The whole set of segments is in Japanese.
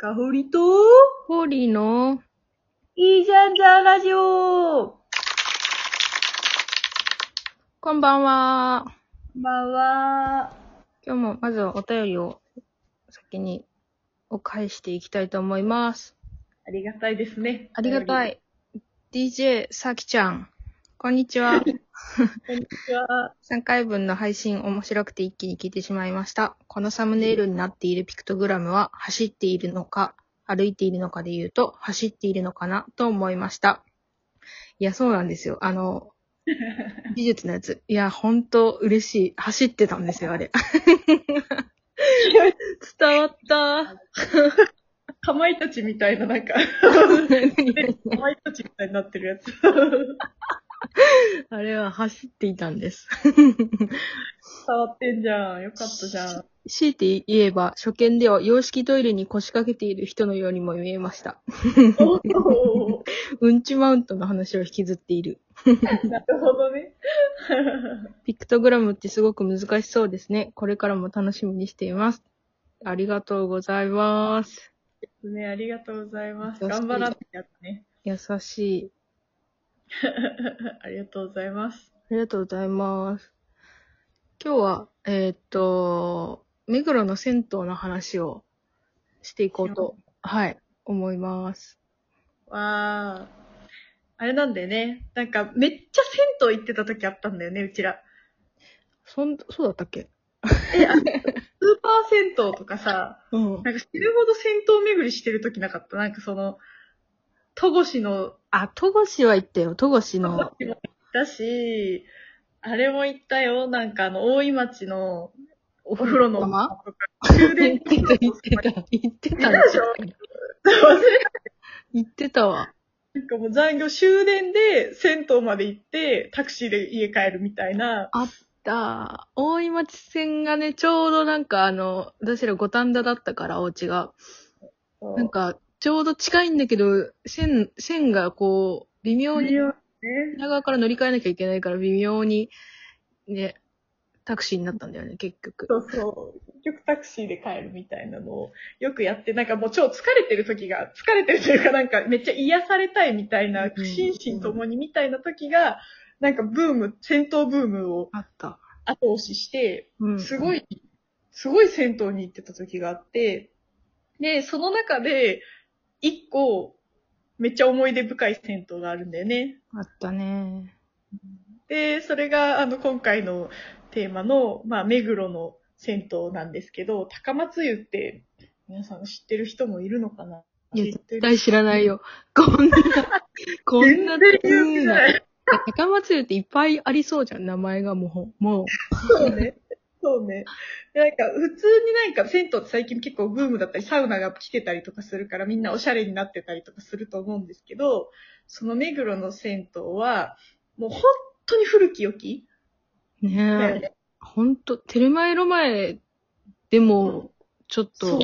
かほりと、ホーリーの、いいじゃんじゃんラジオこんばんは。こんばんは。今日もまずはお便りを先にお返していきたいと思います。ありがたいですね。ありがたい。い。DJ さきちゃん。こんにちは。こんにちは。3回分の配信面白くて一気に聞いてしまいました。このサムネイルになっているピクトグラムは走っているのか、歩いているのかで言うと、走っているのかなと思いました。いや、そうなんですよ。あの、美術のやつ。いや、ほんと嬉しい。走ってたんですよ、あれ。伝わった。かまいたちみたいな、なんか、かまいたちみたいになってるやつ。あれは走っていたんです。伝わってんじゃん。よかったじゃん。強いて言えば、初見では洋式トイレに腰掛けている人のようにも見えました。うんちマウントの話を引きずっている。なるほどね。ピクトグラムってすごく難しそうですね。これからも楽しみにしています。ありがとうございます。ね、ありがとうございます。頑張らなきゃね。優しい。ありがとうございます。ありがとうございます。今日は、えーっと、目黒の銭湯の話をしていこうと、はい、思います。わー。あれなんだよね。なんか、めっちゃ銭湯行ってた時あったんだよね、うちら。そん、そうだったっけ？え、あスーパー銭湯とかさ、うん。なんか死ぬほど銭湯巡りしてる時なかった？なんかその、戸越の、あ、戸越は行ったよ。戸越の。戸越も行ったし、あれも行ったよ。なんかあの、大井町のおお風呂のまとか、終行電ってた、行ってた、行ってた。でしょ行ってたわ。なんかもう残業終電で銭湯まで行って、タクシーで家帰るみたいな。だ、大井町線がね、ちょうどなんかあの、私ら五反田だったから、お家が。なんか、ちょうど近いんだけど、線、線がこう、微妙に、ね。裏側から乗り換えなきゃいけないから、微妙に、ね、タクシーになったんだよね、結局。そうそう。結局タクシーで帰るみたいなのをよくやって、なんかもう超疲れてる時が、疲れてるというかなんかめっちゃ癒されたいみたいな、うん心身ともにみたいな時が、なんかブーム、戦闘ブームを。後押しして、うん。すごい、すごい銭湯に行ってた時があって、で、その中で、一個、めっちゃ思い出深い銭湯があるんだよね。あったね。で、それが、あの、今回のテーマの、まあ、目黒の銭湯なんですけど、高松湯って、皆さん知ってる人もいるのかな？いや、絶対知らないよ。こんな、こんな、全然言う気ない。高松湯っていっぱいありそうじゃん、名前がもう。もそうね。そうね。でなんか、普通になんか、銭湯って最近結構ブームだったり、サウナが来てたりとかするから、みんなおしゃれになってたりとかすると思うんですけど、その目黒の銭湯は、もう本当に古き良き。ねえ。ね。ほんと、テルマエロ前でも、ちょっと、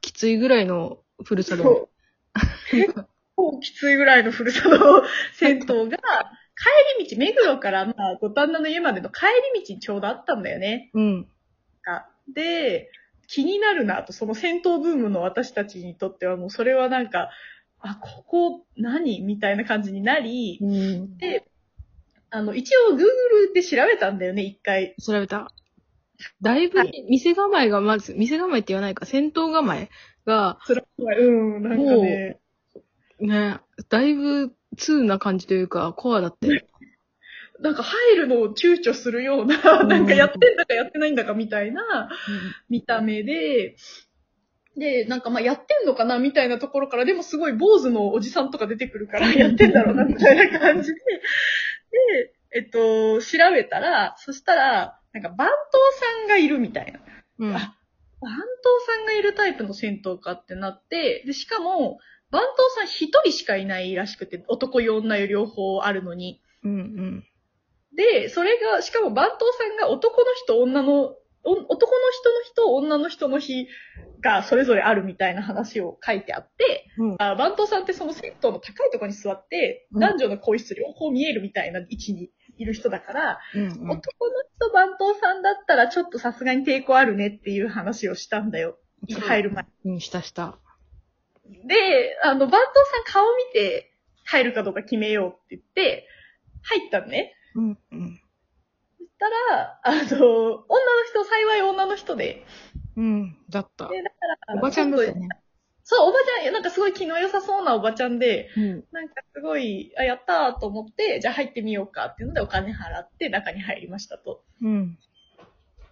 きついぐらいの古さだよ。そう。結構きついぐらいの古さの銭湯が、帰り道、目黒から、まあ、五反田の家までの帰り道にちょうどあったんだよね。うん。がで、気になるなと、その戦闘ブームの私たちにとってはもうそれはなんか、あ、ここ何？みたいな感じになり、うん。で、あの、一応 Google で調べたんだよね、一回。調べた。だいぶ、店構えがまず、店構えって言わないか、戦闘構えが、それは、うん、なんかね、ね、だいぶ通な感じというか、コアだったよ。なんか入るのを躊躇するような、んなんかやってんだかやってないんだかみたいな見た目で、で、なんかまあやってんのかなみたいなところから、でもすごい坊主のおじさんとか出てくるから、やってんだろうなみたいな感じで、で、えっと、調べたら、そしたら、なんか番頭さんがいるみたいな。うん。あタイプの銭湯かってなって、で、しかも、番頭さん一人しかいないらしくて、男よ女よ両方あるのに。うんうん。で、それが、しかも番頭さんが男の人、女の、お男の人の日と女の人の日がそれぞれあるみたいな話を書いてあって、うん。あ番頭さんってその銭湯の高いところに座って、うん男女の更衣室両方見えるみたいな位置にいる人だから、うん男の人番頭さんだったらちょっとさすがに抵抗あるねっていう話をしたんだよ。入る前。うん。したした。で、あの、番頭さん顔見て入るかどうか決めようって言って、入ったのね。うん。うん。そしたら、あの、女の人、幸い女の人で、うん。だった。で、だから、おばちゃんだったね。そう、おばちゃん、なんかすごい気の良さそうなおばちゃんで、うん。なんかすごい、あ、やったーと思って、じゃあ入ってみようかっていうのでお金払って中に入りましたと。うん。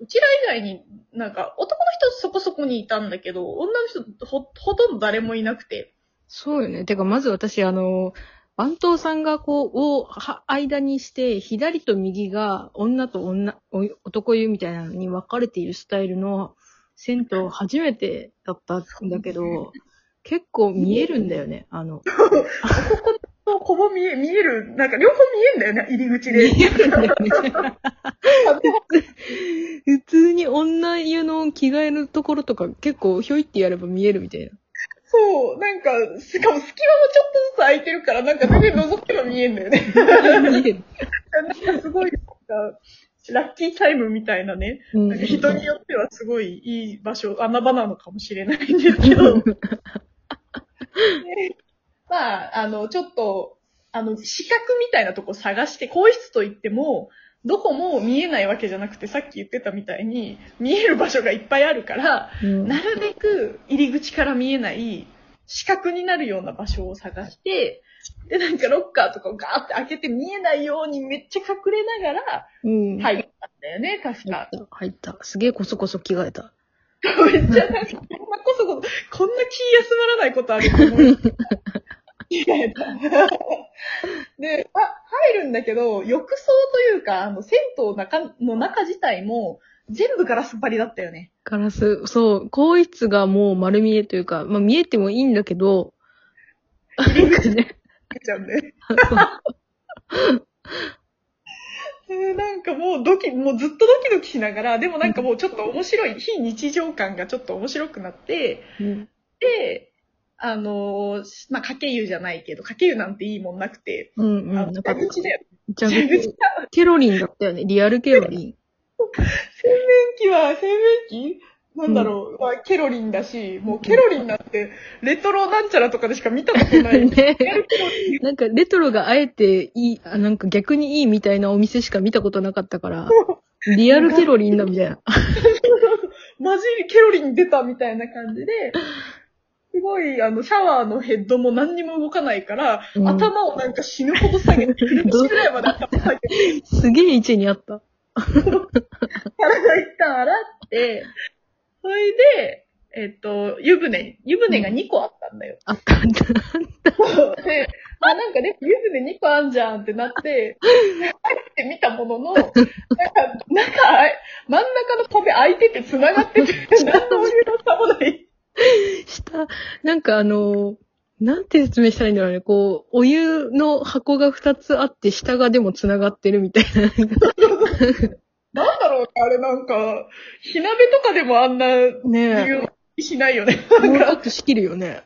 うちら以外になんか男の人そこそこにいたんだけど、女の人ほ、ほとんど誰もいなくて。そうよね。てか、まず私、あの、番頭さんがこう、を、は、間にして、左と右が女と女、お男湯みたいなのに分かれているスタイルの銭湯初めてだったんだけど、結構見えるんだよね。あの、そう、ほぼ見え、見える、なんか両方見えんだよね、入り口で。見えるんだよね。普通に女湯の着替えるところとか結構ひょいってやれば見えるみたいな。そう、なんか、しかも隙間もちょっとずつ空いてるから、なんか全然覗けば見えんだよね。見える。なんかすごい、なんか、ラッキータイムみたいなね。うんなんか人によってはすごいいい場所、穴場なのかもしれないんですけど。でまあ、あの、ちょっと、あの、視覚みたいなとこ探して、更衣室といっても、どこも見えないわけじゃなくて、さっき言ってたみたいに、見える場所がいっぱいあるから、うんなるべく入り口から見えない、視覚になるような場所を探して、で、なんかロッカーとかをガーって開けて見えないようにめっちゃ隠れながらうん。入ったんだよね、確か。入った。入った。すげえこそこそ着替えた。めっちゃなんか、こんなこそこそ、こんな気休まらないことあると思う。えた。で、あ、入るんだけど、浴槽というか、あの、銭湯の中の中自体も、全部ガラス張りだったよね。ガラス、そう、更衣室がもう丸見えというか、まあ見えてもいいんだけど、なんかね、ちゃうんで。そうで なんかもうドキ、もうずっとドキドキしながら、でもなんかもうちょっと面白い、非日常感がちょっと面白くなって、うんで、あのーまあ、かけ湯じゃないけど、かけ湯なんていいもんなくて、うんうん。あの蛇口だよ。蛇口ケロリンだったよね。リアルケロリ 洗面器は、洗面器？なんだろう、まあ、ケロリンだし、もうケロリンなんて、レトロなんちゃらとかでしか見たことない。ン。ねなんかレトロがあえていい、あなんか逆にいいみたいなお店しか見たことなかったから、リアルケロリンだみたいな。マジケロリン出たみたいな感じで、すごい、あの、シャワーのヘッドも何にも動かないから、うん頭をなんか死ぬほど下げて、口ぐらいまで頭下げて、すげえ位置にあった。体一旦洗って、それで、えっと、湯船、湯船が2個あったんだよ。あったあった。で、あ、なんかね、湯船2個あんじゃんってなって、入ってみたものの、なんか、なんか、真ん中の壁開いてて繋がってて、何のお湯の差もない。下、なんかあの、なんて説明したらいいんだろうね。こう、お湯の箱が2つあって、下がでも繋がってるみたいな。なんだろうね、あれなんか、火鍋とかでもあんな理ね由しないよね。え。もうちょっと仕切るよね。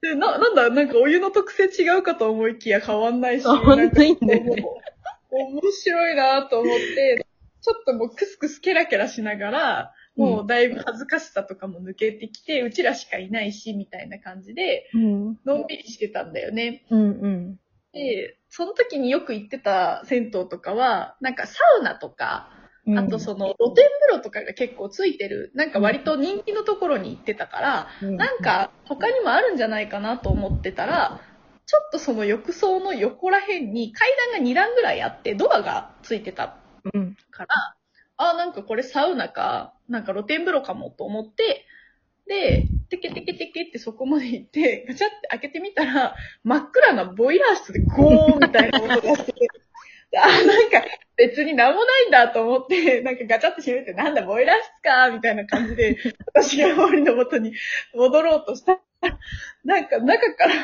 でな、なんだ、なんかお湯の特性違うかと思いきや変わんないし、変わんないんだよねなんかこう面白いなと思って、ちょっともうクスクスケラケラしながら、もうだいぶ恥ずかしさとかも抜けてきて、うちらしかいないし、みたいな感じで、うん。のんびりしてたんだよね。うんうん。で、その時によく行ってた銭湯とかは、なんかサウナとか、あとその露天風呂とかが結構ついてる、なんか割と人気のところに行ってたから、うん、なんか他にもあるんじゃないかなと思ってたら、ちょっとその浴槽の横ら辺に階段が2段ぐらいあってドアがついてたうん。から、あ、なんかこれサウナか、なんか露天風呂かもと思って、で、テケテケテケってそこまで行って、ガチャって開けてみたら、真っ暗なボイラー室でゴーみたいな音がして、あ、なんか別になんもないんだと思って、なんかガチャって閉めて、なんだボイラー室かみたいな感じで、私が森の元に戻ろうとした。ら、なんか中から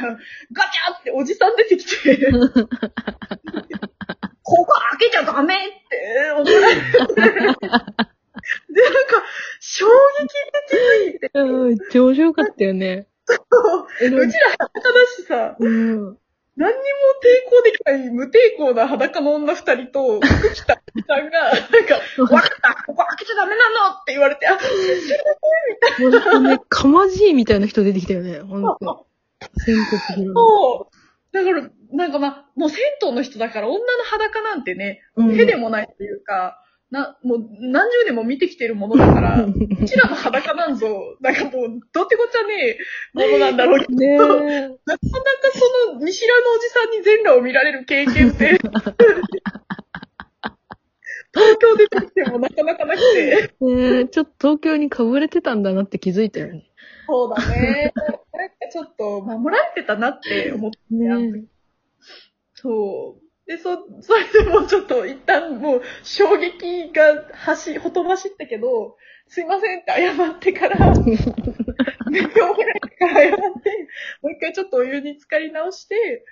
ガチャっておじさん出てきて、ここ開けちゃダメって怒られて、で、なんか、衝撃的すぎて、う。ん、上手かったよね。う。ちら裸だしさ、うん。何にも抵抗できない無抵抗な裸の女二人と、服着たおじさんが、なん。か、わかったここ開けちゃダメなのって言われて、あ、すいませんみたほんとね、かまじいみたいな人出てきたよね、ほんと。千国広そう。だから、なんかまあ、もう銭湯の人だから女の裸なんてね、うん手でもないというか、な、もう何十年も見てきてるものだから、うちらの裸なんぞ、なんかもう、どうってこっちゃねえものなんだろうけど、ねえ。なかなかその見知らぬおじさんに全裸を見られる経験って、東京出てきてもなかなかなくて。ねえ、ちょっと東京にかぶれてたんだなって気づいたよね。そうだね。ちょっと守られてたなって思って、ねそう。で、そ、それでもうちょっと一旦もう衝撃が走、ほとばしったけど、すいませんって謝ってから、で、今日ぐらいから謝って、もう一回ちょっとお湯に浸かり直して、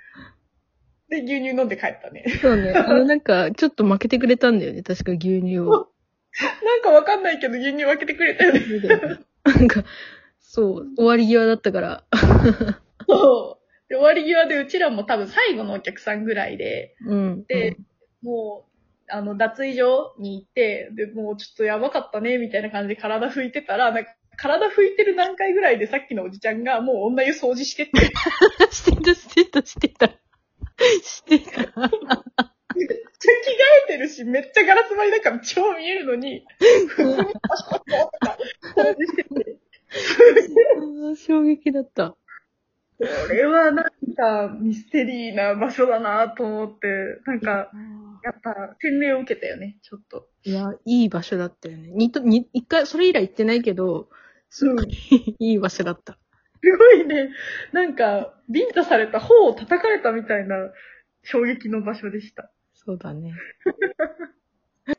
で、牛乳飲んで帰ったね。そうね。あの、なんか、ちょっと負けてくれたんだよね。確か牛乳を。なんかわかんないけど牛乳分けてくれたよね。なんか、そう、終わり際だったから。そう。で、終わり際でうちらも多分最後のお客さんぐらいで、うん。で、もう、あの、脱衣所に行って、で、もうちょっとやばかったね、みたいな感じで体拭いてたら、なんか、体拭いてる段階ぐらいでさっきのおじちゃんがもう女湯掃除してて、してた、してた、してた。してた。めっちゃ着替えてるし、めっちゃガラス張りだから超見えるのに、普通にパシャッとか掃除してて、衝撃だった。これはなんかミステリーな場所だなと思って、なんか、やっぱ洗礼を受けたよね、ちょっと。いや、いい場所だったよね。にと、に、一回、それ以来行ってないけど、すごい いい場所だった。すごいね、なんか、ビンタされた方を叩かれたみたいな衝撃の場所でした。そうだね。